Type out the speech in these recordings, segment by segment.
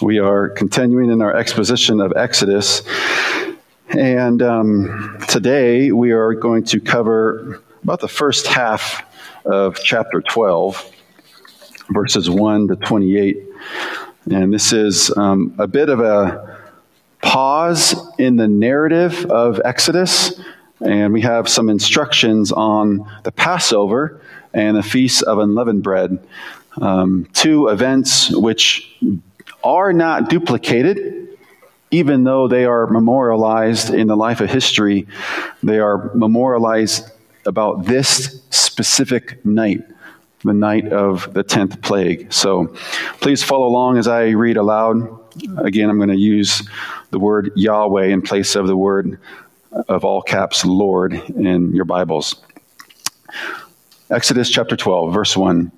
We are continuing in our exposition of Exodus. And um, today we are going to cover about the first half of chapter 12, verses 1 to 28. And this is um, a bit of a pause in the narrative of Exodus. And we have some instructions on the Passover and the Feast of Unleavened Bread. Um, two events which are not duplicated, even though they are memorialized in the life of history. They are memorialized about this specific night, the night of the 10th plague. So please follow along as I read aloud. Again, I'm going to use the word Yahweh in place of the word of all caps Lord in your Bibles. Exodus chapter 12, verse 1.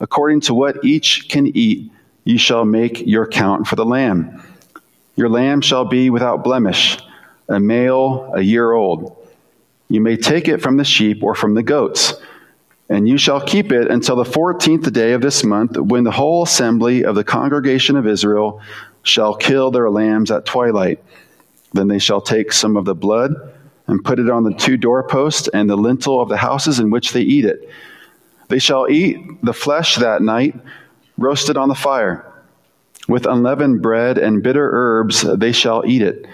According to what each can eat, ye shall make your count for the lamb. Your lamb shall be without blemish, a male a year old. You may take it from the sheep or from the goats, and you shall keep it until the fourteenth day of this month, when the whole assembly of the congregation of Israel shall kill their lambs at twilight. Then they shall take some of the blood and put it on the two doorposts and the lintel of the houses in which they eat it they shall eat the flesh that night, roasted on the fire. With unleavened bread and bitter herbs they shall eat it.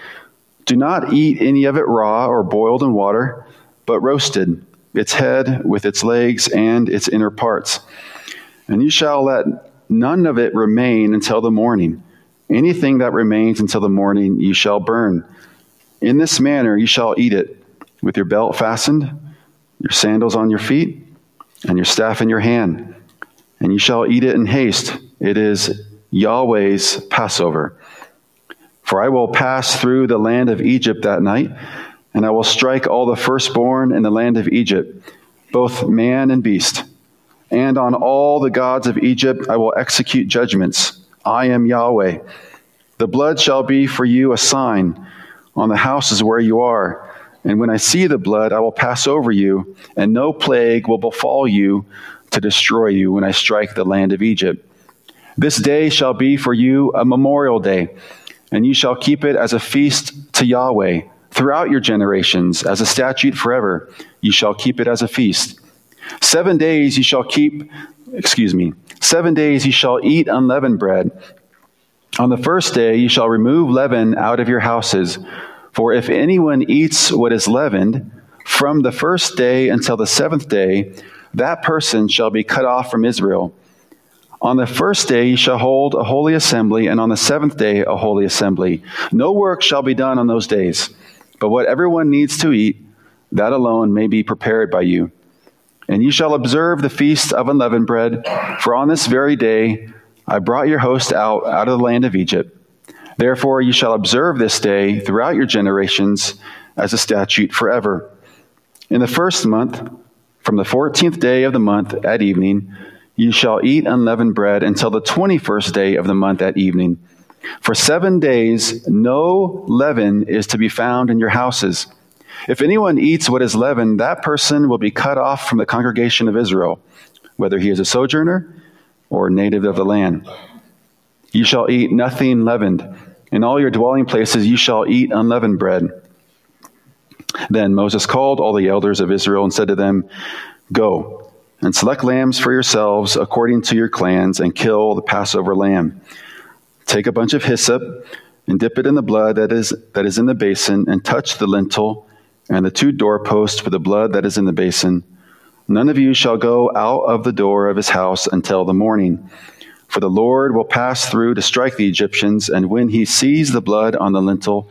Do not eat any of it raw or boiled in water, but roasted, its head with its legs and its inner parts. And you shall let none of it remain until the morning. Anything that remains until the morning you shall burn. In this manner you shall eat it, with your belt fastened, your sandals on your feet and your staff in your hand, and you shall eat it in haste. It is Yahweh's Passover. For I will pass through the land of Egypt that night, and I will strike all the firstborn in the land of Egypt, both man and beast. And on all the gods of Egypt I will execute judgments. I am Yahweh. The blood shall be for you a sign on the houses where you are and when I see the blood, I will pass over you, and no plague will befall you to destroy you when I strike the land of Egypt. This day shall be for you a memorial day, and you shall keep it as a feast to Yahweh throughout your generations, as a statute forever. You shall keep it as a feast. Seven days you shall keep, excuse me, seven days you shall eat unleavened bread. On the first day you shall remove leaven out of your houses. For if anyone eats what is leavened, from the first day until the seventh day, that person shall be cut off from Israel. On the first day you shall hold a holy assembly, and on the seventh day a holy assembly. No work shall be done on those days, but what everyone needs to eat, that alone may be prepared by you. And you shall observe the feast of unleavened bread, for on this very day I brought your host out out of the land of Egypt. Therefore, you shall observe this day throughout your generations as a statute forever. In the first month, from the fourteenth day of the month at evening, you shall eat unleavened bread until the twenty first day of the month at evening. For seven days, no leaven is to be found in your houses. If anyone eats what is leavened, that person will be cut off from the congregation of Israel, whether he is a sojourner or native of the land. You shall eat nothing leavened. In all your dwelling places you shall eat unleavened bread. Then Moses called all the elders of Israel and said to them, Go and select lambs for yourselves according to your clans and kill the Passover lamb. Take a bunch of hyssop and dip it in the blood that is, that is in the basin and touch the lintel and the two doorposts with the blood that is in the basin. None of you shall go out of the door of his house until the morning. For the Lord will pass through to strike the Egyptians, and when he sees the blood on the lintel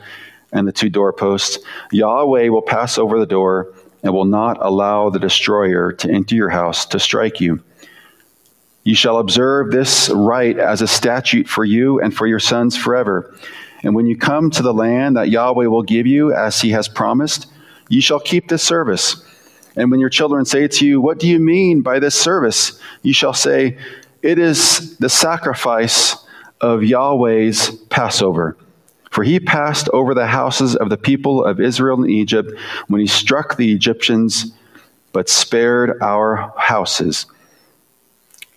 and the two doorposts, Yahweh will pass over the door and will not allow the destroyer to enter your house to strike you. You shall observe this rite as a statute for you and for your sons forever. And when you come to the land that Yahweh will give you, as he has promised, you shall keep this service. And when your children say to you, What do you mean by this service? You shall say, It is the sacrifice of Yahweh's Passover. For he passed over the houses of the people of Israel in Egypt when he struck the Egyptians, but spared our houses.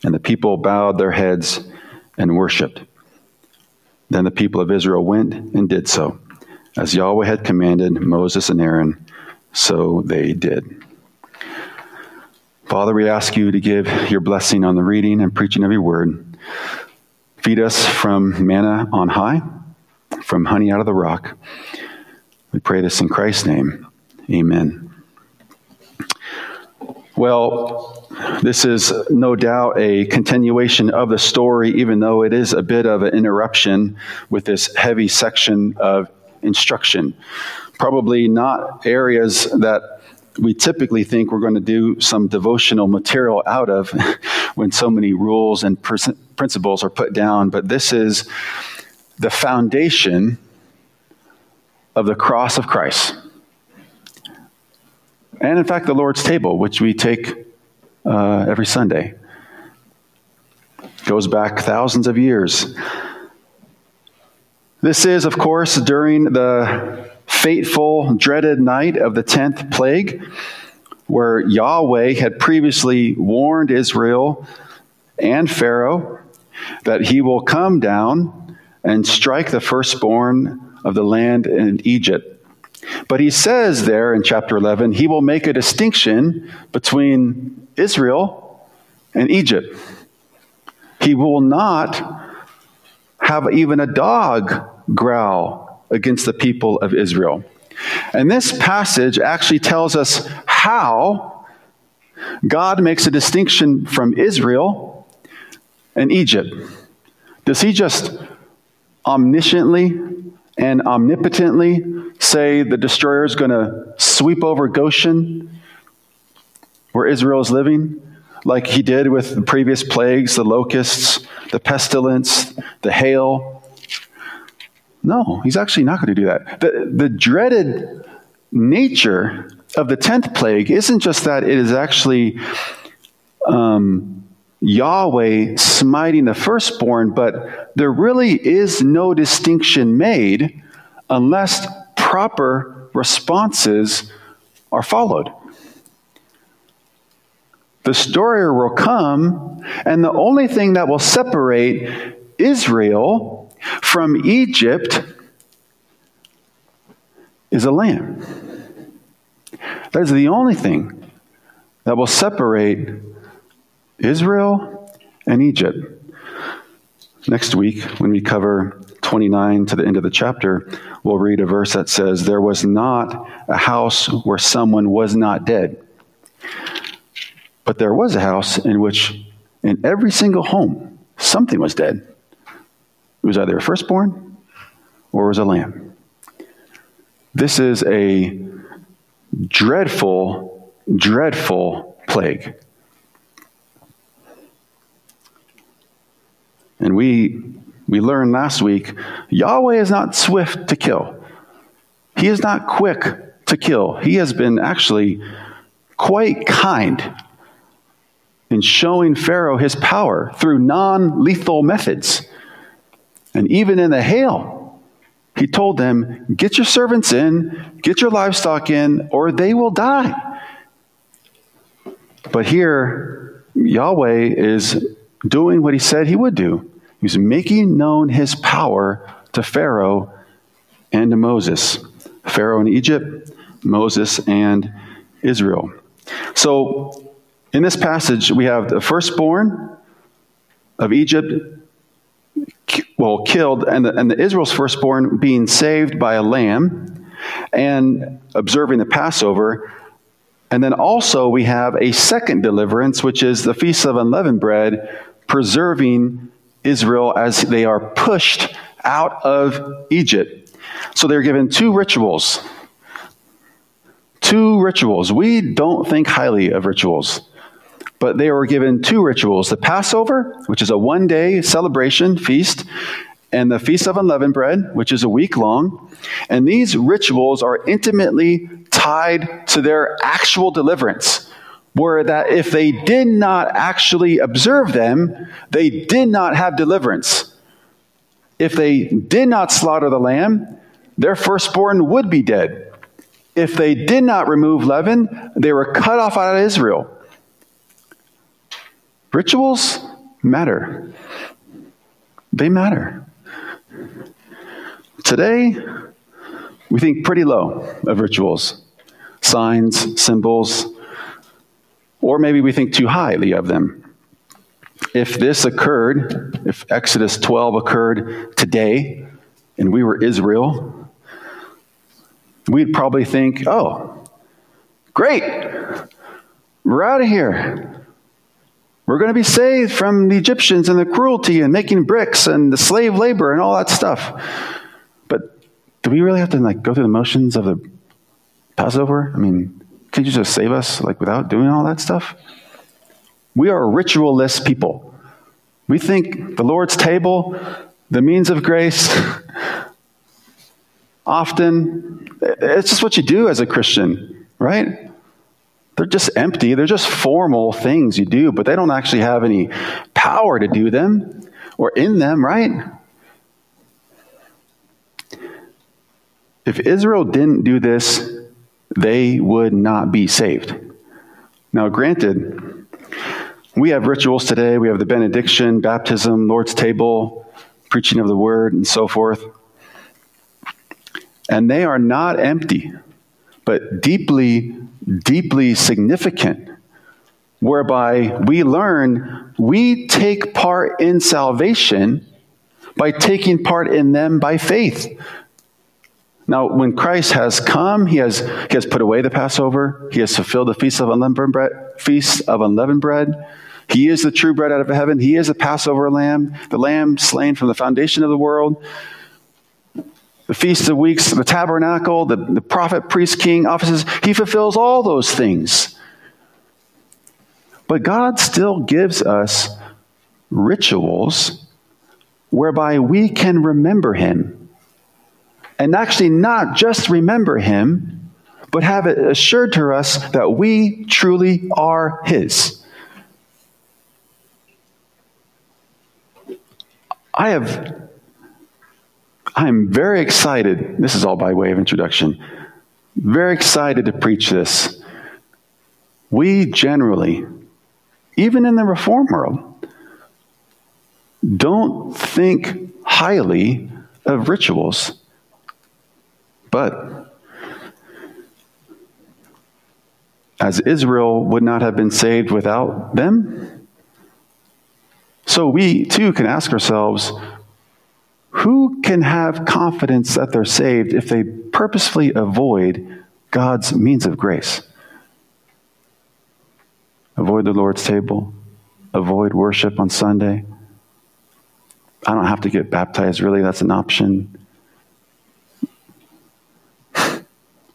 And the people bowed their heads and worshiped. Then the people of Israel went and did so. As Yahweh had commanded Moses and Aaron, so they did. Father, we ask you to give your blessing on the reading and preaching of your word. Feed us from manna on high, from honey out of the rock. We pray this in Christ's name. Amen. Well, this is no doubt a continuation of the story, even though it is a bit of an interruption with this heavy section of instruction. Probably not areas that we typically think we're going to do some devotional material out of when so many rules and principles are put down, but this is the foundation of the cross of Christ and in fact, the Lord's table, which we take uh, every Sunday, goes back thousands of years. This is, of course, during the fateful, dreaded night of the 10th plague, where Yahweh had previously warned Israel and Pharaoh that he will come down and strike the firstborn of the land in Egypt but he says there in chapter 11, he will make a distinction between Israel and Egypt. He will not have even a dog growl against the people of Israel. And this passage actually tells us how God makes a distinction from Israel and Egypt. Does he just omnisciently and omnipotently say the destroyer is going to sweep over Goshen, where Israel is living, like he did with the previous plagues the locusts, the pestilence, the hail. No, he's actually not going to do that. The, the dreaded nature of the 10th plague isn't just that it is actually um, Yahweh smiting the firstborn, but there really is no distinction made unless proper responses are followed. The destroyer will come, and the only thing that will separate Israel from Egypt is a lamb. That is the only thing that will separate Israel and Egypt. Next week, when we cover 29 to the end of the chapter, we'll read a verse that says, There was not a house where someone was not dead. But there was a house in which, in every single home, something was dead. Was either a firstborn or was a lamb. This is a dreadful, dreadful plague. And we we learned last week Yahweh is not swift to kill, He is not quick to kill. He has been actually quite kind in showing Pharaoh his power through non lethal methods. And even in the hail, he told them, Get your servants in, get your livestock in, or they will die. But here, Yahweh is doing what he said he would do. He's making known his power to Pharaoh and to Moses. Pharaoh in Egypt, Moses and Israel. So, in this passage, we have the firstborn of Egypt, well, killed, and the, and the Israel's firstborn being saved by a lamb and observing the Passover. And then also, we have a second deliverance, which is the Feast of Unleavened Bread, preserving Israel as they are pushed out of Egypt. So they're given two rituals. Two rituals. We don't think highly of rituals, but they were given two rituals the Passover, which is a one day celebration, feast, and the Feast of Unleavened Bread, which is a week long. And these rituals are intimately tied to their actual deliverance, where that if they did not actually observe them, they did not have deliverance. If they did not slaughter the lamb, their firstborn would be dead. If they did not remove leaven, they were cut off out of Israel. Rituals matter. They matter. Today, we think pretty low of rituals, signs, symbols, or maybe we think too highly of them. If this occurred, if Exodus 12 occurred today, and we were Israel, we'd probably think, oh, great, we're out of here. We're going to be saved from the Egyptians and the cruelty and making bricks and the slave labor and all that stuff. But do we really have to like go through the motions of the Passover? I mean, could you just save us like without doing all that stuff? We are ritualist people. We think the Lord's table, the means of grace, often it's just what you do as a Christian, right? They're just empty. They're just formal things you do, but they don't actually have any power to do them or in them, right? If Israel didn't do this, they would not be saved. Now, granted, we have rituals today. We have the benediction, baptism, Lord's table, preaching of the word, and so forth. And they are not empty, but deeply deeply significant, whereby we learn we take part in salvation by taking part in them by faith. Now, when Christ has come, he has, he has put away the Passover. He has fulfilled the feast of unleavened bread. Feast of unleavened bread. He is the true bread out of heaven. He is the Passover lamb, the lamb slain from the foundation of the world the Feast of Weeks, the tabernacle, the, the prophet, priest, king offices. He fulfills all those things. But God still gives us rituals whereby we can remember Him. And actually, not just remember Him, but have it assured to us that we truly are His. I have I'm very excited. This is all by way of introduction. Very excited to preach this. We generally, even in the reform world, don't think highly of rituals. But as Israel would not have been saved without them, so we too can ask ourselves who can have confidence that they're saved if they purposefully avoid God's means of grace? Avoid the Lord's table, avoid worship on Sunday. I don't have to get baptized, really, that's an option.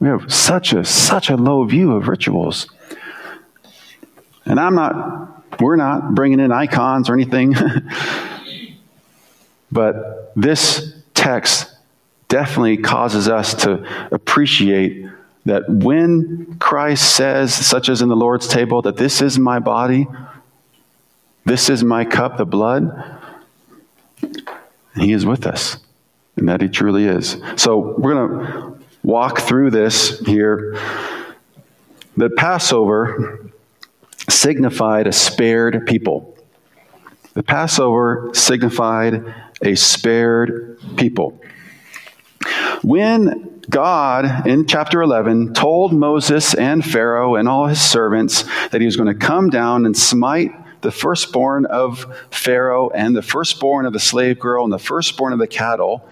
We have such a such a low view of rituals. And I'm not we're not bringing in icons or anything. But this text definitely causes us to appreciate that when Christ says, such as in the Lord's table, that this is my body, this is my cup, the blood, he is with us, and that he truly is. So we're going to walk through this here. The Passover signified a spared people. The Passover signified a spared people. When God, in chapter 11, told Moses and Pharaoh and all his servants that he was going to come down and smite the firstborn of Pharaoh and the firstborn of the slave girl and the firstborn of the cattle,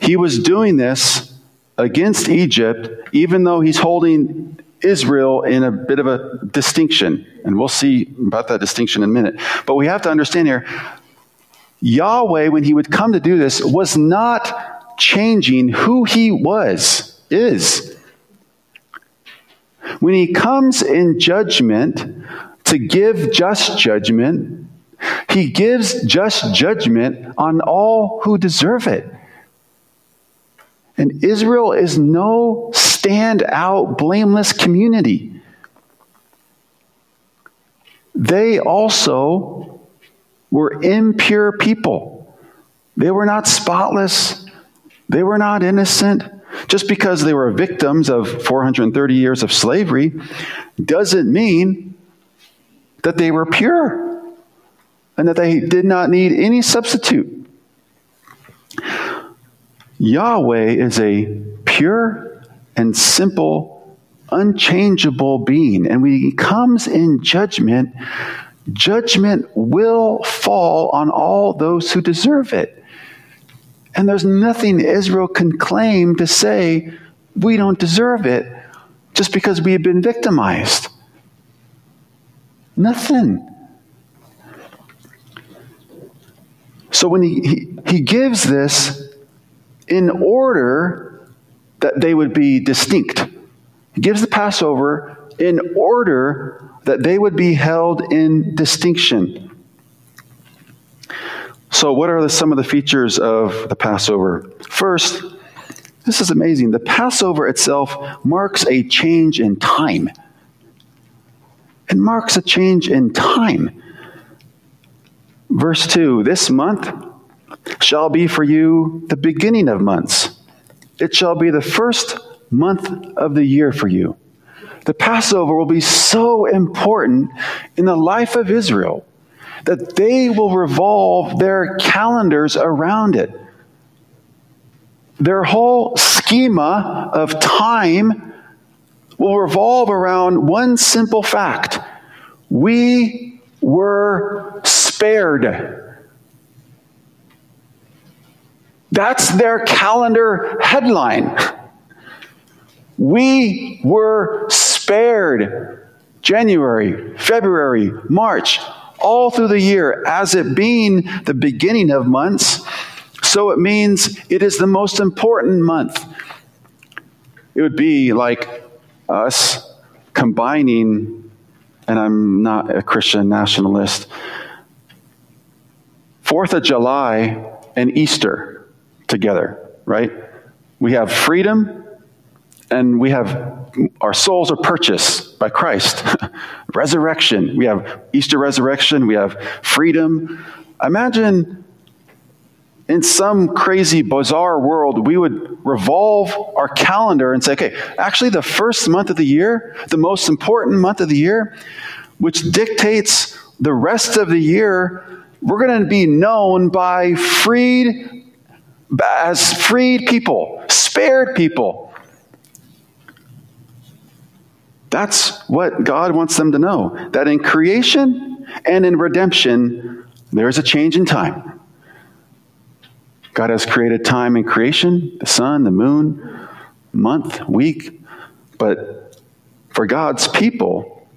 he was doing this against Egypt, even though he's holding Israel in a bit of a distinction. And we'll see about that distinction in a minute. But we have to understand here Yahweh, when he would come to do this, was not changing who he was, is. When he comes in judgment to give just judgment, He gives just judgment on all who deserve it. And Israel is no stand-out, blameless community. They also were impure people. They were not spotless. They were not innocent. Just because they were victims of 430 years of slavery doesn't mean that they were pure and that they did not need any substitute. Yahweh is a pure and simple, unchangeable being. And when he comes in judgment, judgment will fall on all those who deserve it. And there's nothing Israel can claim to say, we don't deserve it just because we have been victimized. Nothing. So when he, he, he gives this in order that they would be distinct, he gives the Passover in order that they would be held in distinction. So, what are the, some of the features of the Passover? First, this is amazing. The Passover itself marks a change in time. It marks a change in time. Verse 2 This month shall be for you the beginning of months. It shall be the first month of the year for you. The Passover will be so important in the life of Israel that they will revolve their calendars around it. Their whole schema of time will revolve around one simple fact we were spared. That's their calendar headline. We were spared. January, February, March, all through the year, as it being the beginning of months, so it means it is the most important month. It would be like us combining, and I'm not a Christian nationalist, Fourth of July and Easter together, right? We have freedom and we have our souls are purchased by Christ. resurrection. We have Easter resurrection. We have freedom. Imagine in some crazy, bizarre world, we would revolve our calendar and say, okay, actually, the first month of the year, the most important month of the year, which dictates the rest of the year, we're going to be known by freed, as freed people, spared people. That's what God wants them to know that in creation and in redemption, there is a change in time. God has created time in creation the sun, the moon, month, week. But for God's people,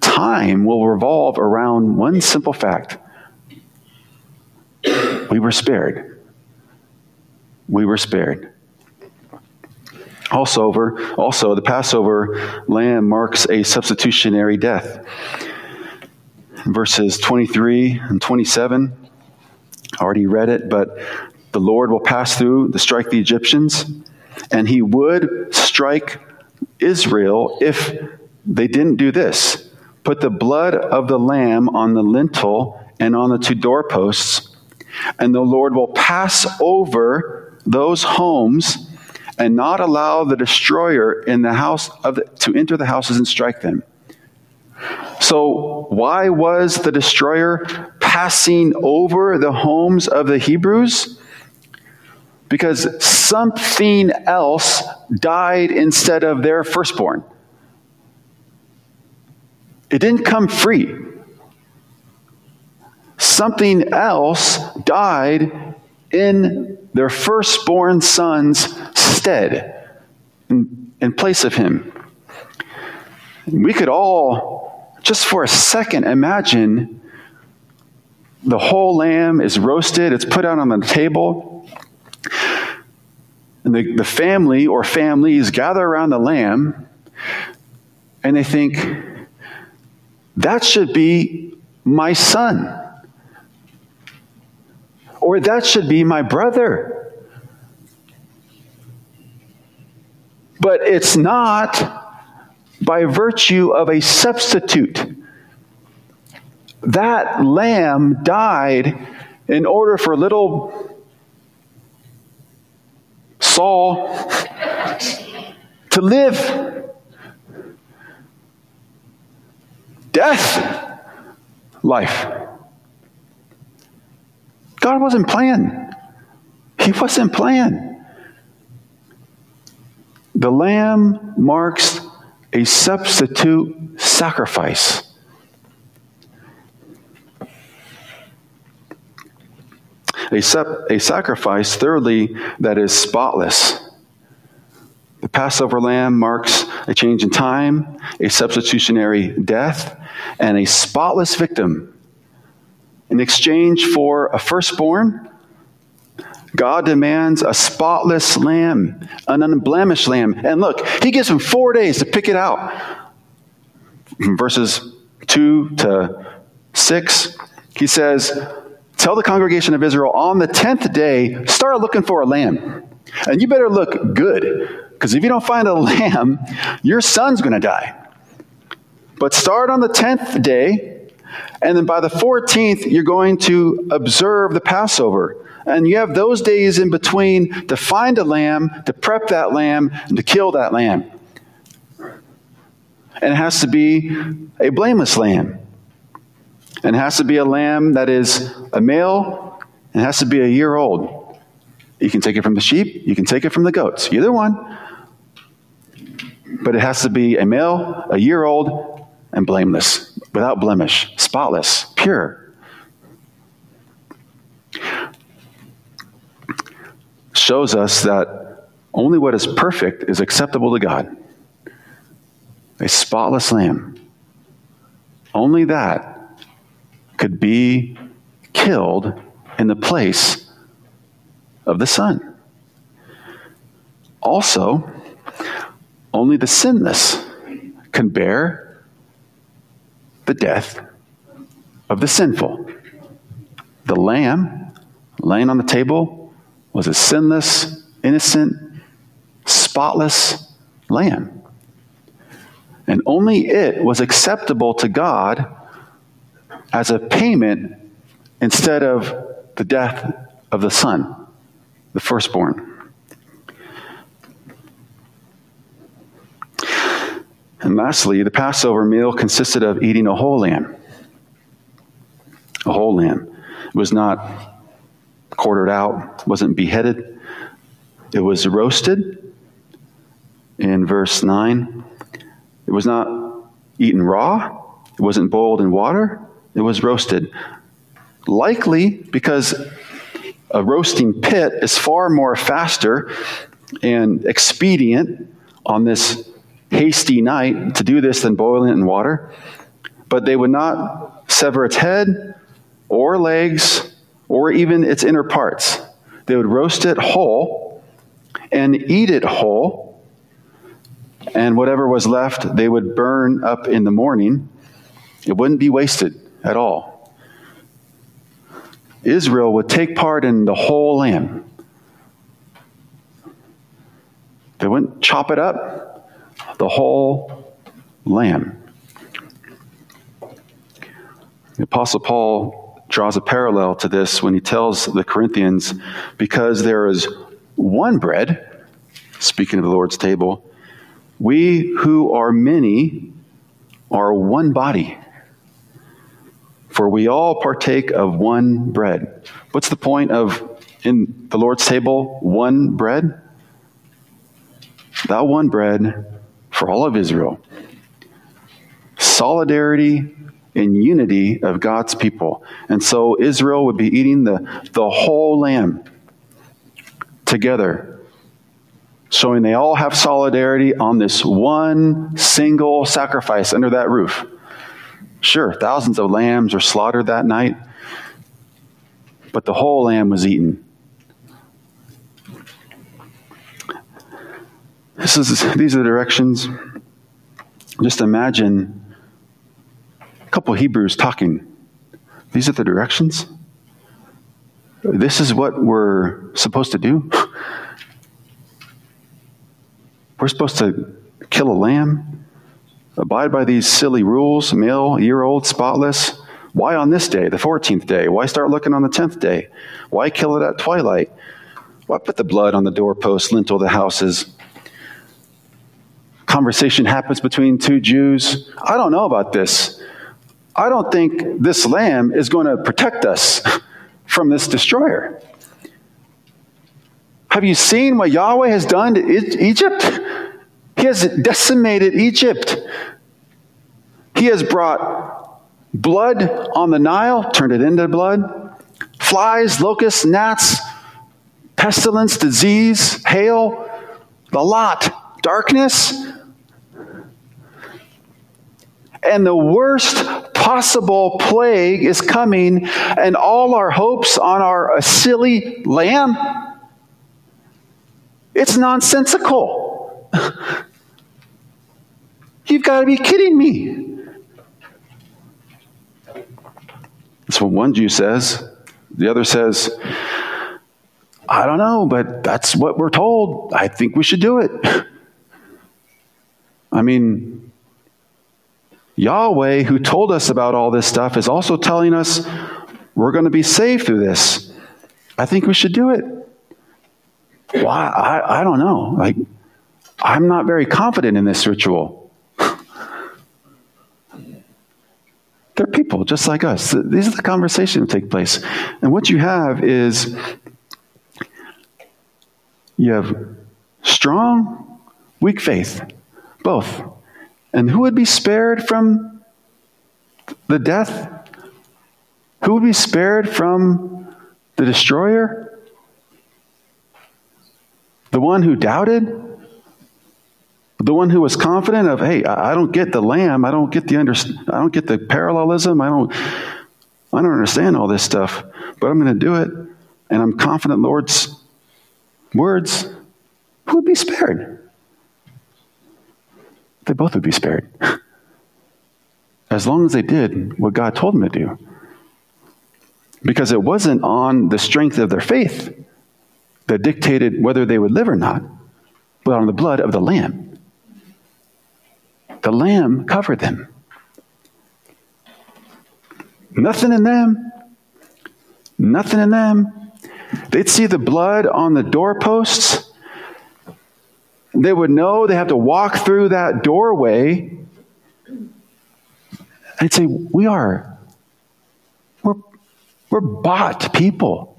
time will revolve around one simple fact we were spared. We were spared. Also, over, also, the Passover lamb marks a substitutionary death. Verses 23 and 27, I already read it, but the Lord will pass through to strike the Egyptians, and he would strike Israel if they didn't do this put the blood of the lamb on the lintel and on the two doorposts, and the Lord will pass over those homes and not allow the destroyer in the house of the, to enter the houses and strike them. So, why was the destroyer passing over the homes of the Hebrews? Because something else died instead of their firstborn. It didn't come free. Something else died in their firstborn son's stead, in, in place of him. We could all, just for a second, imagine the whole lamb is roasted, it's put out on the table, and the, the family or families gather around the lamb, and they think, that should be my son. Or that should be my brother. But it's not by virtue of a substitute. That lamb died in order for little Saul to live. Death, life. God wasn't playing. He wasn't playing. The lamb marks a substitute sacrifice. A, sep- a sacrifice, thirdly, that is spotless. The Passover lamb marks a change in time, a substitutionary death, and a spotless victim. In exchange for a firstborn, God demands a spotless lamb, an unblemished lamb. And look, he gives him four days to pick it out. Verses 2 to 6, he says, Tell the congregation of Israel on the 10th day, start looking for a lamb. And you better look good, because if you don't find a lamb, your son's going to die. But start on the 10th day, and then by the 14th, you're going to observe the Passover. And you have those days in between to find a lamb, to prep that lamb, and to kill that lamb. And it has to be a blameless lamb. And it has to be a lamb that is a male, and it has to be a year old. You can take it from the sheep, you can take it from the goats, either one. But it has to be a male, a year old, and blameless, without blemish, spotless, pure. Shows us that only what is perfect is acceptable to God. A spotless lamb. Only that could be killed in the place of the Son. Also, only the sinless can bear the death of the sinful. The lamb laying on the table was a sinless, innocent, spotless lamb. And only it was acceptable to God as a payment instead of the death of the son, the firstborn. And lastly, the Passover meal consisted of eating a whole lamb. A whole lamb. It was not quartered out, wasn't beheaded. It was roasted in verse 9. It was not eaten raw. It wasn't boiled in water. It was roasted. Likely because a roasting pit is far more faster and expedient on this hasty night to do this than boiling it in water. But they would not sever its head or legs or even its inner parts. They would roast it whole and eat it whole. And whatever was left, they would burn up in the morning. It wouldn't be wasted at all. Israel would take part in the whole lamb. They wouldn't chop it up, the whole lamb. The Apostle Paul draws a parallel to this when he tells the Corinthians because there is one bread, speaking of the Lord's table, we who are many are one body for we all partake of one bread. What's the point of, in the Lord's table, one bread? That one bread for all of Israel. Solidarity and unity of God's people. And so Israel would be eating the, the whole lamb together, showing they all have solidarity on this one single sacrifice under that roof. Sure, thousands of lambs are slaughtered that night, but the whole lamb was eaten. This is, these are the directions. Just imagine a couple Hebrews talking These are the directions? This is what we're supposed to do? We're supposed to kill a lamb, abide by these silly rules, male, year old, spotless. Why on this day, the 14th day? Why start looking on the 10th day? Why kill it at twilight? Why put the blood on the doorpost, lintel the houses? Conversation happens between two Jews. I don't know about this. I don't think this lamb is going to protect us from this destroyer. Have you seen what Yahweh has done to Egypt? He has decimated Egypt. He has brought blood on the Nile, turned it into blood, flies, locusts, gnats, pestilence, disease, hail, the lot, darkness. And the worst possible plague is coming, and all our hopes on our silly lamb. It's nonsensical. You've got to be kidding me. That's what one Jew says. The other says, I don't know, but that's what we're told. I think we should do it. I mean, Yahweh, who told us about all this stuff, is also telling us we're going to be saved through this. I think we should do it. Well, I, I don't know. Like, I'm not very confident in this ritual. They're people just like us. These are the conversations that take place. And what you have is you have strong, weak faith, both. And who would be spared from the death? Who would be spared from the destroyer? The one who doubted? The one who was confident of, hey, I don't get the lamb, I don't get the under, I don't get the parallelism, I don't I don't understand all this stuff, but I'm going to do it, and I'm confident Lord's words, who would be spared? They both would be spared. As long as they did what God told them to do. Because it wasn't on the strength of their faith that dictated whether they would live or not, but on the blood of the Lamb. The Lamb covered them. Nothing in them. Nothing in them. They'd see the blood on the doorposts. They would know they have to walk through that doorway. I'd say, We are. We're, we're bought people.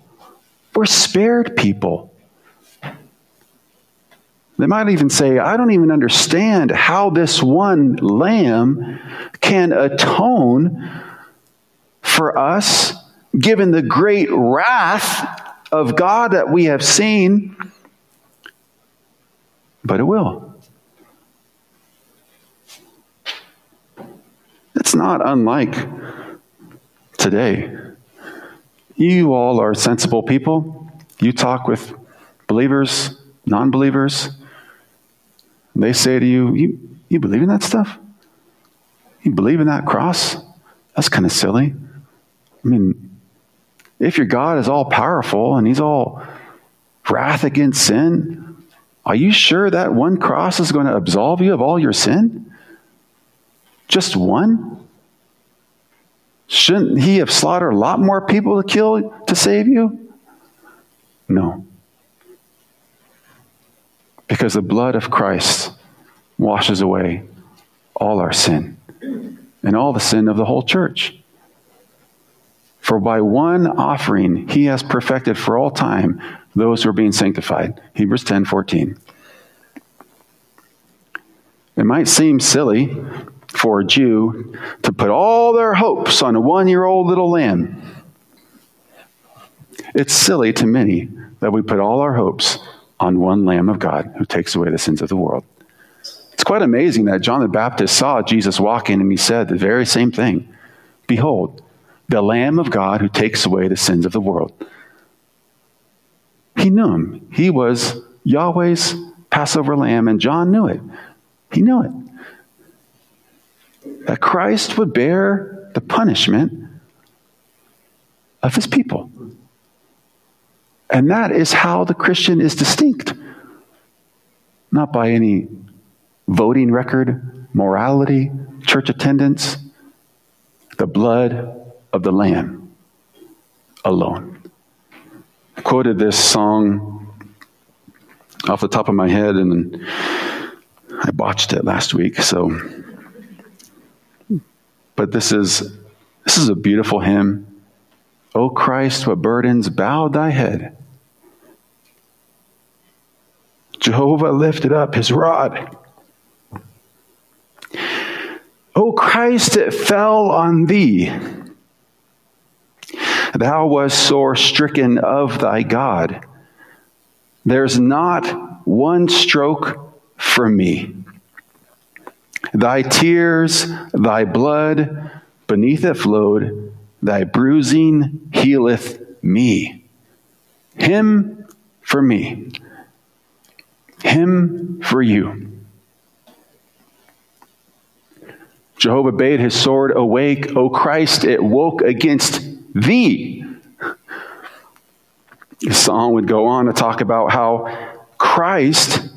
We're spared people. They might even say, I don't even understand how this one lamb can atone for us, given the great wrath of God that we have seen. But it will. It's not unlike today. You all are sensible people. You talk with believers, non believers. They say to you, you, you believe in that stuff? You believe in that cross? That's kind of silly. I mean, if your God is all powerful and he's all wrath against sin, are you sure that one cross is going to absolve you of all your sin? Just one? Shouldn't he have slaughtered a lot more people to kill to save you? No. Because the blood of Christ washes away all our sin and all the sin of the whole church. For by one offering he has perfected for all time those who are being sanctified. Hebrews 10 14. It might seem silly for a Jew to put all their hopes on a one year old little lamb. It's silly to many that we put all our hopes on one Lamb of God who takes away the sins of the world. It's quite amazing that John the Baptist saw Jesus walking and he said the very same thing Behold, the Lamb of God who takes away the sins of the world. He knew him. He was Yahweh's Passover lamb, and John knew it. He knew it that Christ would bear the punishment of his people. And that is how the Christian is distinct. Not by any voting record, morality, church attendance, the blood of the Lamb alone. Quoted this song off the top of my head and I botched it last week, so but this is this is a beautiful hymn. O Christ, what burdens bowed thy head. Jehovah lifted up his rod. O Christ, it fell on thee. Thou wast sore stricken of thy God. There's not one stroke for me. Thy tears, thy blood, beneath it flowed, thy bruising healeth me. Him for me, him for you. Jehovah bade his sword awake, O Christ, it woke against thee. The song would go on to talk about how Christ,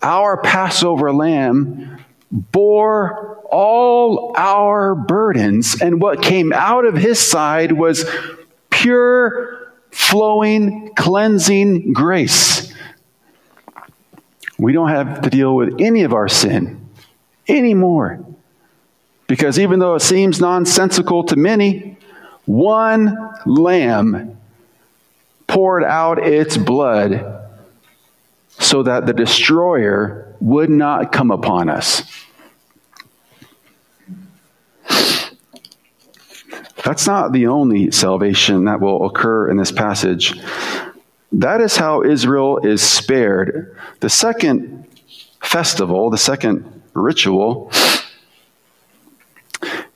our Passover lamb, bore all our burdens, and what came out of his side was pure, flowing, cleansing grace. We don't have to deal with any of our sin anymore. Because even though it seems nonsensical to many, one lamb poured out its blood so that the destroyer would not come upon us. That's not the only salvation that will occur in this passage. That is how Israel is spared. The second festival, the second ritual,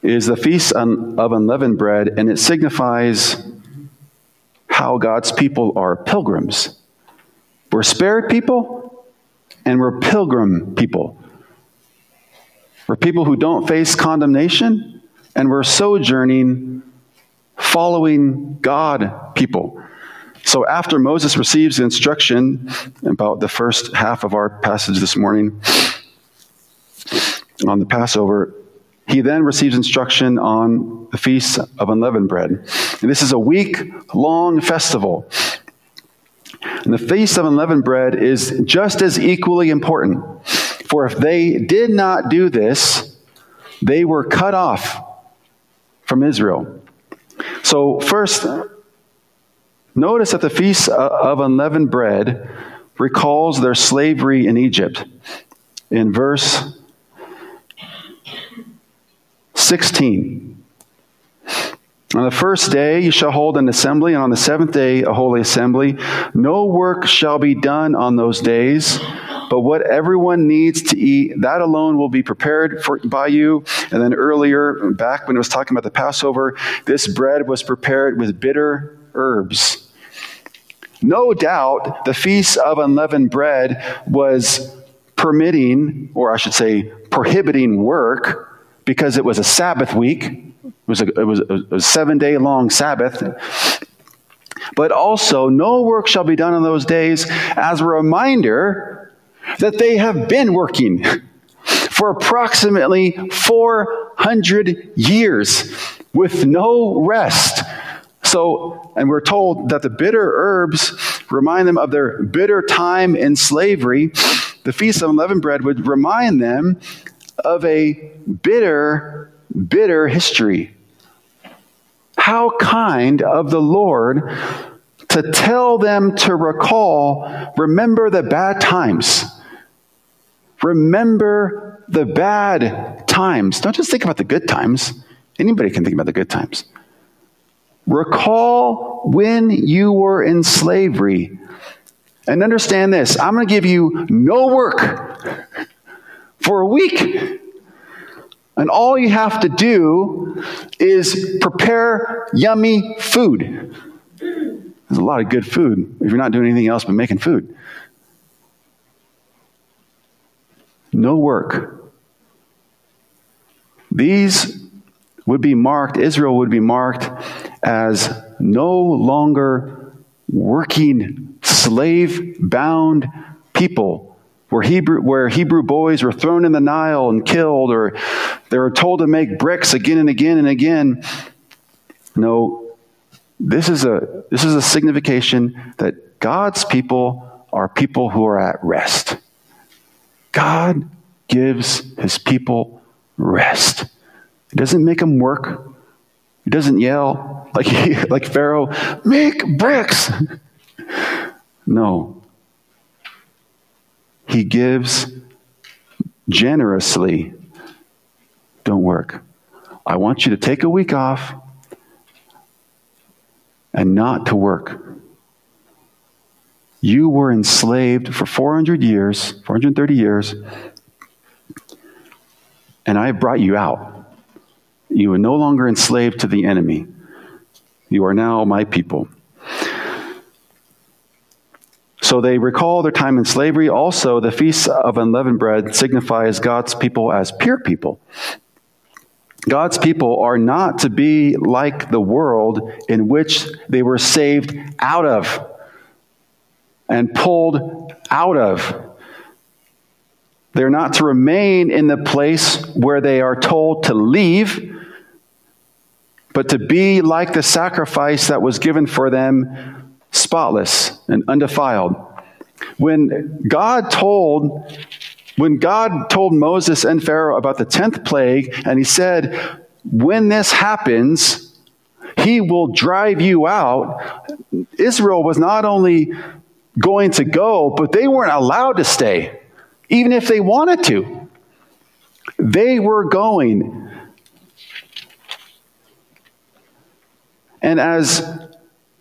is the Feast of Unleavened Bread, and it signifies how God's people are pilgrims. We're spared people, and we're pilgrim people. We're people who don't face condemnation, and we're sojourning, following God people. So after Moses receives instruction about the first half of our passage this morning on the Passover, he then receives instruction on the Feast of Unleavened Bread. And this is a week long festival. And the Feast of Unleavened Bread is just as equally important. For if they did not do this, they were cut off from Israel. So, first, notice that the Feast of Unleavened Bread recalls their slavery in Egypt. In verse 16. On the first day you shall hold an assembly, and on the seventh day a holy assembly. No work shall be done on those days, but what everyone needs to eat, that alone will be prepared for, by you. And then earlier, back when it was talking about the Passover, this bread was prepared with bitter herbs. No doubt the Feast of Unleavened Bread was permitting, or I should say, prohibiting work because it was a Sabbath week. It was a, it was a seven day long Sabbath. But also, no work shall be done on those days as a reminder that they have been working for approximately 400 years with no rest. So, and we're told that the bitter herbs remind them of their bitter time in slavery. The Feast of Unleavened Bread would remind them of a bitter, bitter history. How kind of the Lord to tell them to recall, remember the bad times. Remember the bad times. Don't just think about the good times. Anybody can think about the good times. Recall when you were in slavery. And understand this I'm going to give you no work for a week. And all you have to do is prepare yummy food. There's a lot of good food if you're not doing anything else but making food. No work. These would be marked, Israel would be marked as no longer working, slave bound people. Where Hebrew, where Hebrew boys were thrown in the Nile and killed, or they were told to make bricks again and again and again. No, this is a, this is a signification that God's people are people who are at rest. God gives his people rest. He doesn't make them work. He doesn't yell like, he, like Pharaoh, make bricks. no. He gives generously. Don't work. I want you to take a week off and not to work. You were enslaved for 400 years, 430 years, and I have brought you out. You are no longer enslaved to the enemy. You are now my people. So they recall their time in slavery. Also, the Feast of Unleavened Bread signifies God's people as pure people. God's people are not to be like the world in which they were saved out of and pulled out of. They're not to remain in the place where they are told to leave, but to be like the sacrifice that was given for them, spotless and undefiled. When God told when God told Moses and Pharaoh about the 10th plague, and he said, When this happens, he will drive you out. Israel was not only going to go, but they weren't allowed to stay, even if they wanted to. They were going. And as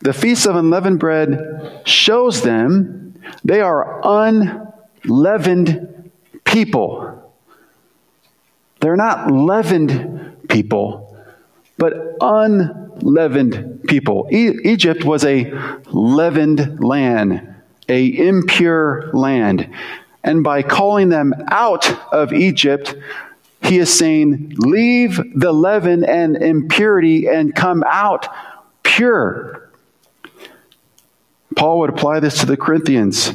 the Feast of Unleavened Bread shows them, they are unleavened people. They're not leavened people, but unleavened people. E- Egypt was a leavened land a impure land. And by calling them out of Egypt, he is saying, Leave the leaven and impurity and come out pure. Paul would apply this to the Corinthians.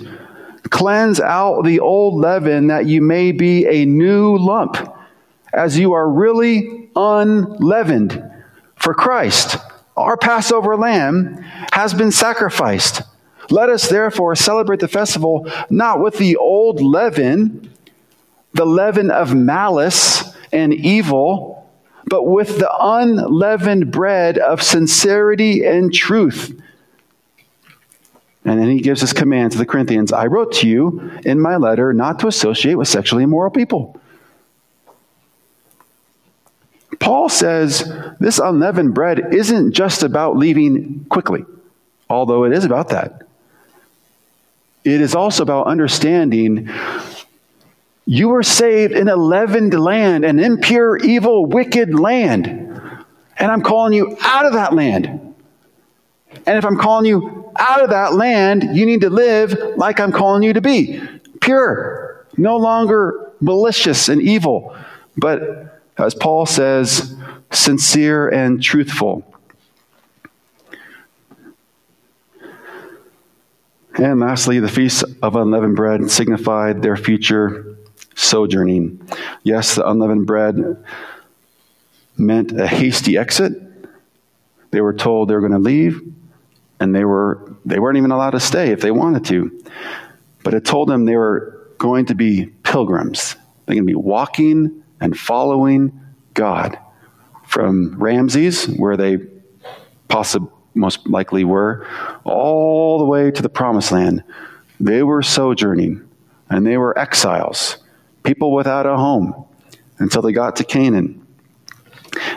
Cleanse out the old leaven that you may be a new lump, as you are really unleavened. For Christ, our Passover lamb, has been sacrificed. Let us therefore celebrate the festival not with the old leaven, the leaven of malice and evil, but with the unleavened bread of sincerity and truth. And then he gives his command to the Corinthians I wrote to you in my letter not to associate with sexually immoral people. Paul says this unleavened bread isn't just about leaving quickly, although it is about that it is also about understanding you were saved in a leavened land, an impure, evil, wicked land. And I'm calling you out of that land. And if I'm calling you out of that land, you need to live like I'm calling you to be pure, no longer malicious and evil, but as Paul says, sincere and truthful. And lastly, the Feast of Unleavened Bread signified their future sojourning. Yes, the unleavened bread meant a hasty exit. They were told they were going to leave, and they, were, they weren't even allowed to stay if they wanted to. But it told them they were going to be pilgrims. They're going to be walking and following God from Ramses, where they possibly most likely were, all the way to the promised land. They were sojourning and they were exiles, people without a home, until they got to Canaan.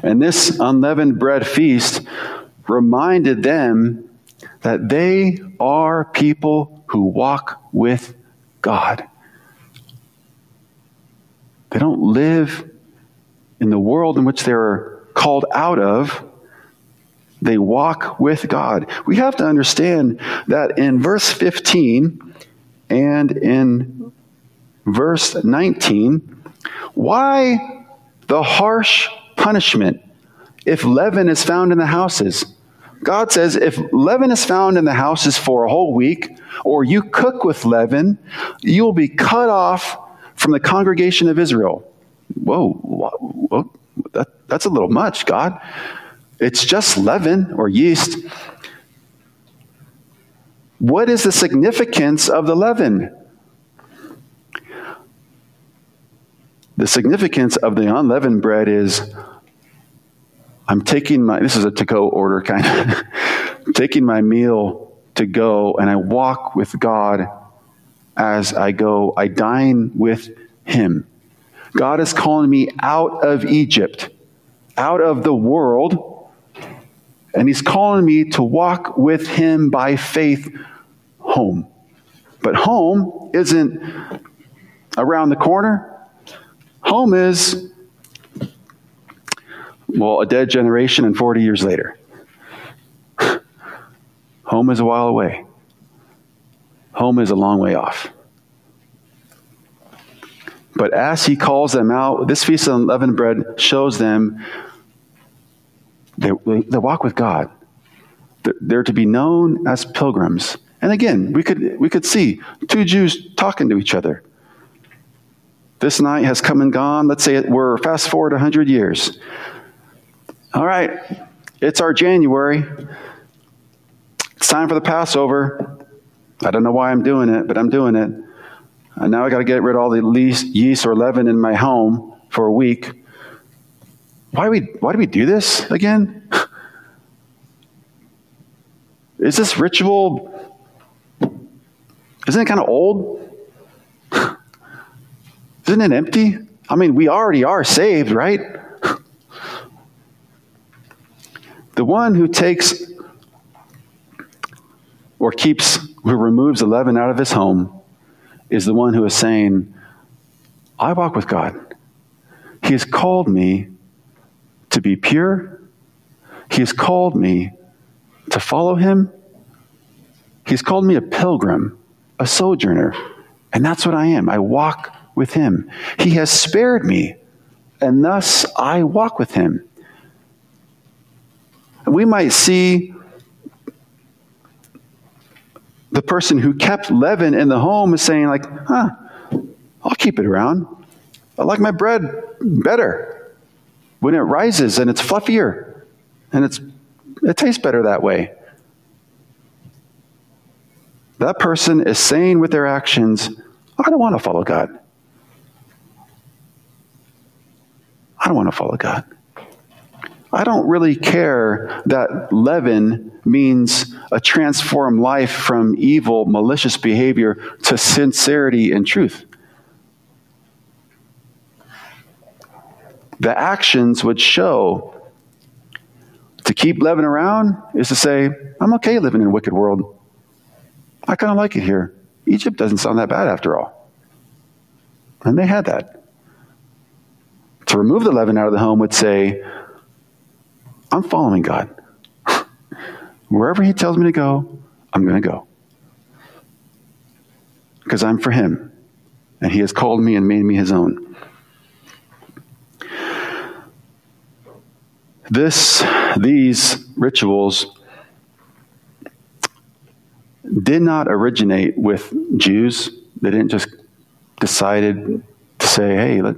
And this unleavened bread feast reminded them that they are people who walk with God. They don't live in the world in which they are called out of they walk with God. We have to understand that in verse 15 and in verse 19, why the harsh punishment if leaven is found in the houses? God says if leaven is found in the houses for a whole week, or you cook with leaven, you will be cut off from the congregation of Israel. Whoa, whoa that, that's a little much, God. It's just leaven or yeast. What is the significance of the leaven? The significance of the unleavened bread is I'm taking my, this is a to go order kind of, taking my meal to go and I walk with God as I go. I dine with Him. God is calling me out of Egypt, out of the world, and He's calling me to walk with Him by faith home. But home isn't around the corner. Home is, well, a dead generation and 40 years later. Home is a while away. Home is a long way off. But as he calls them out, this feast of unleavened bread shows them they, they walk with God. They're, they're to be known as pilgrims. And again, we could, we could see two Jews talking to each other. This night has come and gone. Let's say it, we're fast forward 100 years. All right, it's our January. It's time for the Passover. I don't know why I'm doing it, but I'm doing it. And now I got to get rid of all the yeast or leaven in my home for a week. Why do we, why do we do this again? Is this ritual, isn't it kind of old? Isn't it empty? I mean, we already are saved, right? The one who takes or keeps, who removes the leaven out of his home is the one who is saying, I walk with God. He has called me to be pure. He has called me to follow him. He's called me a pilgrim, a sojourner. And that's what I am. I walk with him. He has spared me, and thus I walk with him. We might see the person who kept leaven in the home is saying, like, huh, I'll keep it around. I like my bread better when it rises and it's fluffier and it's, it tastes better that way. That person is saying with their actions, I don't want to follow God. I don't want to follow God. I don't really care that leaven means a transformed life from evil, malicious behavior to sincerity and truth. The actions would show to keep leaven around is to say, I'm okay living in a wicked world. I kind of like it here. Egypt doesn't sound that bad after all. And they had that. To remove the leaven out of the home would say, I'm following God. Wherever He tells me to go, I'm going to go. Because I'm for Him. And He has called me and made me His own. This, these rituals did not originate with Jews. They didn't just decided to say, hey, let,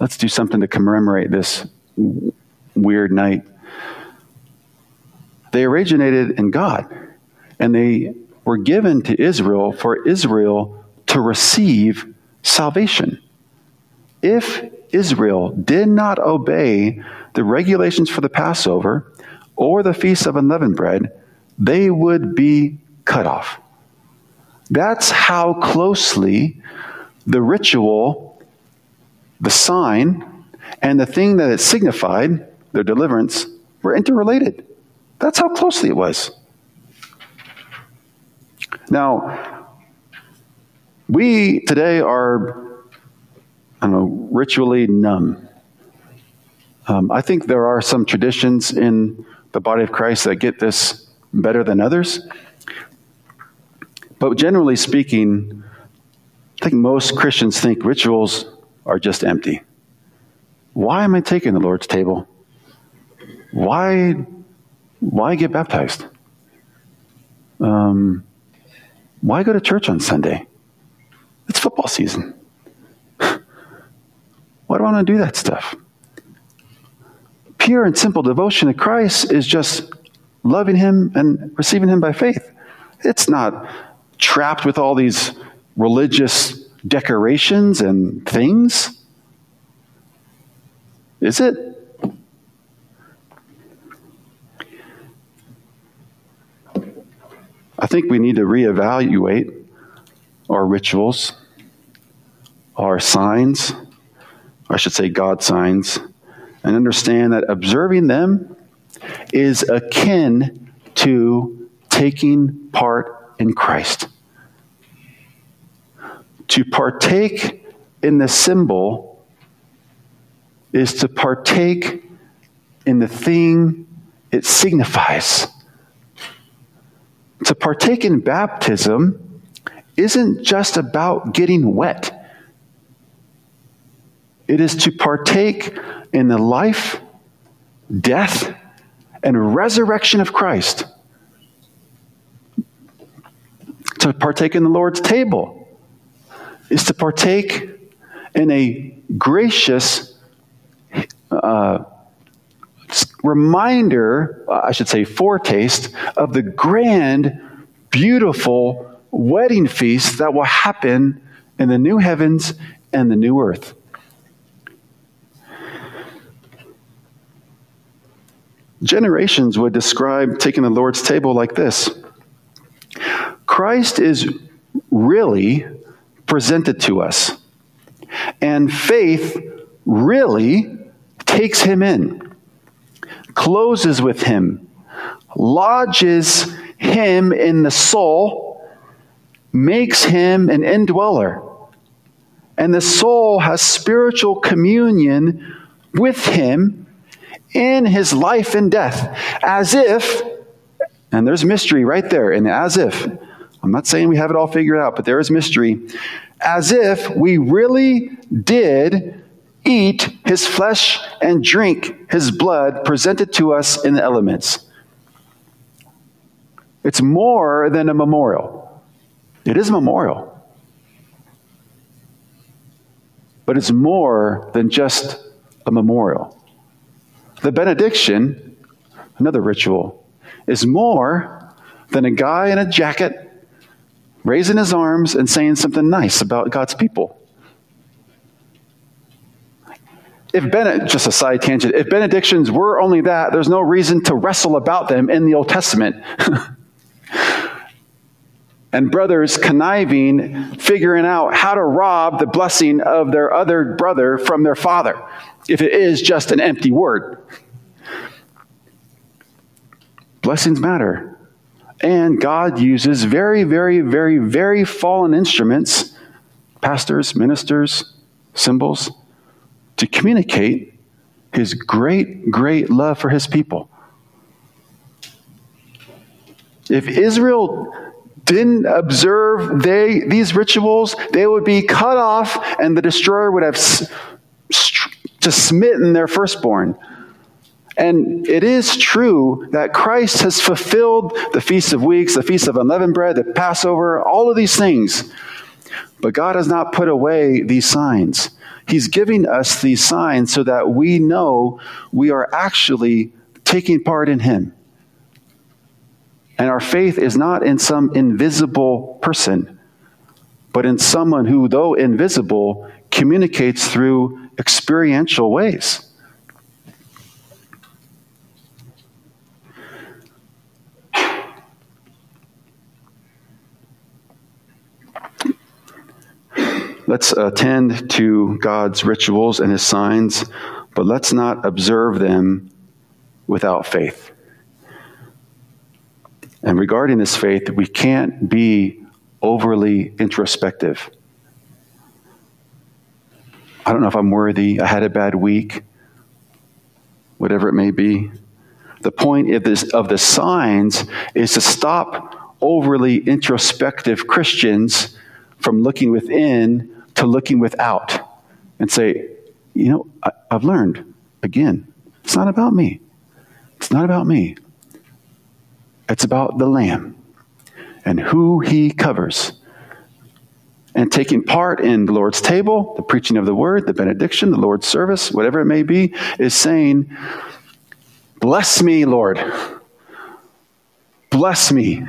let's do something to commemorate this weird night they originated in God, and they were given to Israel for Israel to receive salvation. If Israel did not obey the regulations for the Passover or the Feast of Unleavened Bread, they would be cut off. That's how closely the ritual, the sign, and the thing that it signified, their deliverance, were interrelated. That's how closely it was. Now, we today are, I don't know, ritually numb. Um, I think there are some traditions in the body of Christ that get this better than others. But generally speaking, I think most Christians think rituals are just empty. Why am I taking the Lord's table? Why why get baptized? Um, why go to church on Sunday? It's football season. why do I want to do that stuff? Pure and simple devotion to Christ is just loving Him and receiving Him by faith. It's not trapped with all these religious decorations and things. Is it? I think we need to reevaluate our rituals, our signs, I should say God signs, and understand that observing them is akin to taking part in Christ. To partake in the symbol is to partake in the thing it signifies. To partake in baptism isn't just about getting wet. It is to partake in the life, death, and resurrection of Christ. To partake in the Lord's table is to partake in a gracious uh, reminder, I should say, foretaste of the grand, beautiful wedding feast that will happen in the new heavens and the new earth. Generations would describe taking the Lord's table like this Christ is really presented to us, and faith really takes him in, closes with him, lodges him in the soul, makes him an indweller. And the soul has spiritual communion with him in his life and death, as if, and there's mystery right there, and as if, I'm not saying we have it all figured out, but there is mystery, as if we really did eat his flesh and drink his blood presented to us in the elements. It's more than a memorial. It is a memorial. But it's more than just a memorial. The benediction, another ritual, is more than a guy in a jacket raising his arms and saying something nice about God's people. If Bennett, just a side tangent, if benedictions were only that, there's no reason to wrestle about them in the Old Testament. and brothers conniving, figuring out how to rob the blessing of their other brother from their father if it is just an empty word. Blessings matter. And God uses very, very, very, very fallen instruments, pastors, ministers, symbols, to communicate his great, great love for his people. If Israel didn't observe they, these rituals, they would be cut off and the destroyer would have just smitten their firstborn. And it is true that Christ has fulfilled the Feast of Weeks, the Feast of Unleavened Bread, the Passover, all of these things. But God has not put away these signs. He's giving us these signs so that we know we are actually taking part in Him. And our faith is not in some invisible person, but in someone who, though invisible, communicates through experiential ways. Let's attend to God's rituals and his signs, but let's not observe them without faith. And regarding this faith, we can't be overly introspective. I don't know if I'm worthy. I had a bad week. Whatever it may be. The point of, this, of the signs is to stop overly introspective Christians from looking within to looking without and say, you know, I, I've learned again, it's not about me. It's not about me. It's about the Lamb and who he covers. And taking part in the Lord's table, the preaching of the word, the benediction, the Lord's service, whatever it may be, is saying, Bless me, Lord. Bless me.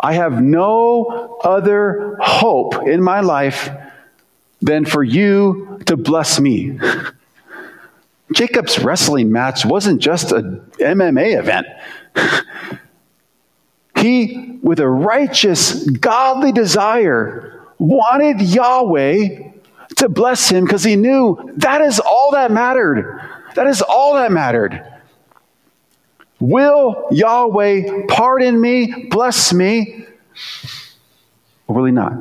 I have no other hope in my life than for you to bless me. Jacob's wrestling match wasn't just an MMA event. he, with a righteous, godly desire, wanted Yahweh to bless him because he knew that is all that mattered. That is all that mattered. Will Yahweh pardon me, bless me, or will he not?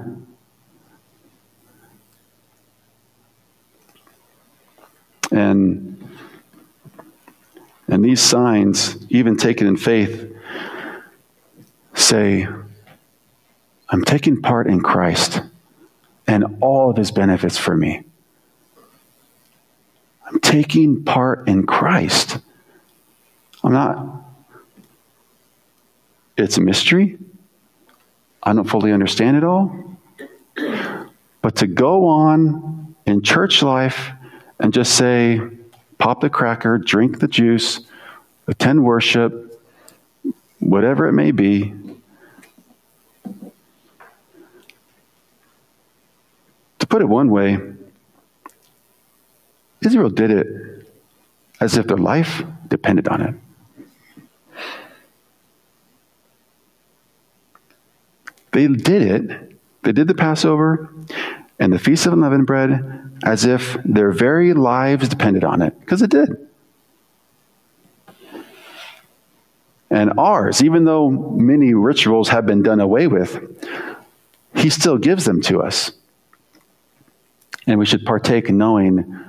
And and these signs, even taken in faith, say, I'm taking part in Christ and all of his benefits for me. I'm taking part in Christ. I'm not, it's a mystery. I don't fully understand it all. But to go on in church life and just say, pop the cracker, drink the juice, attend worship, whatever it may be. To put it one way, Israel did it as if their life depended on it. They did it. They did the Passover and the Feast of Unleavened Bread as if their very lives depended on it, because it did. And ours, even though many rituals have been done away with, he still gives them to us. And we should partake knowing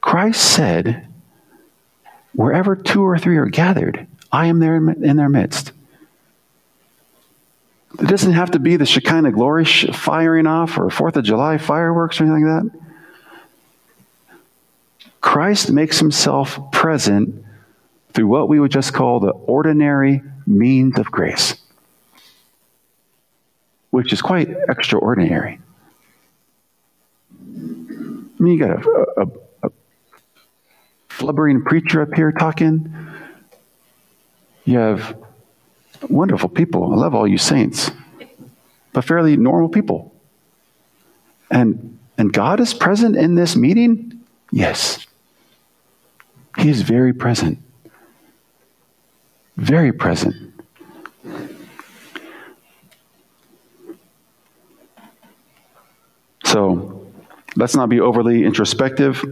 Christ said, Wherever two or three are gathered, I am there in their midst. It doesn't have to be the Shekinah glory firing off or Fourth of July fireworks or anything like that. Christ makes himself present through what we would just call the ordinary means of grace, which is quite extraordinary. I mean, you got a, a, a flubbering preacher up here talking. You have wonderful people. I love all you saints, but fairly normal people. And, and God is present in this meeting? Yes. He is very present. Very present. So let's not be overly introspective.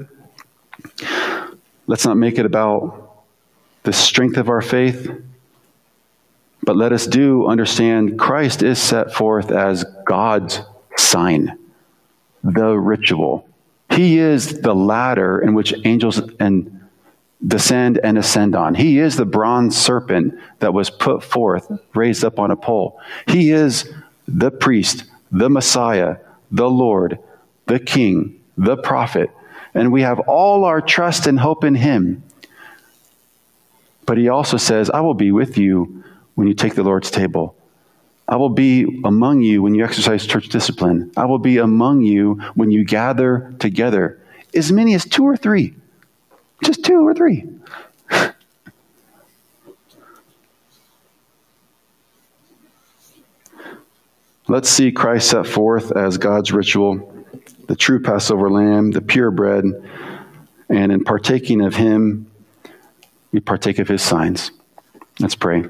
Let's not make it about the strength of our faith. But let us do understand Christ is set forth as God's sign, the ritual. He is the ladder in which angels and descend and ascend on. He is the bronze serpent that was put forth, raised up on a pole. He is the priest, the Messiah, the Lord, the King, the prophet. And we have all our trust and hope in him. But he also says, I will be with you when you take the Lord's table. I will be among you when you exercise church discipline. I will be among you when you gather together. As many as two or three. Just two or three. Let's see Christ set forth as God's ritual, the true Passover lamb, the pure bread, and in partaking of him, we partake of his signs. Let's pray.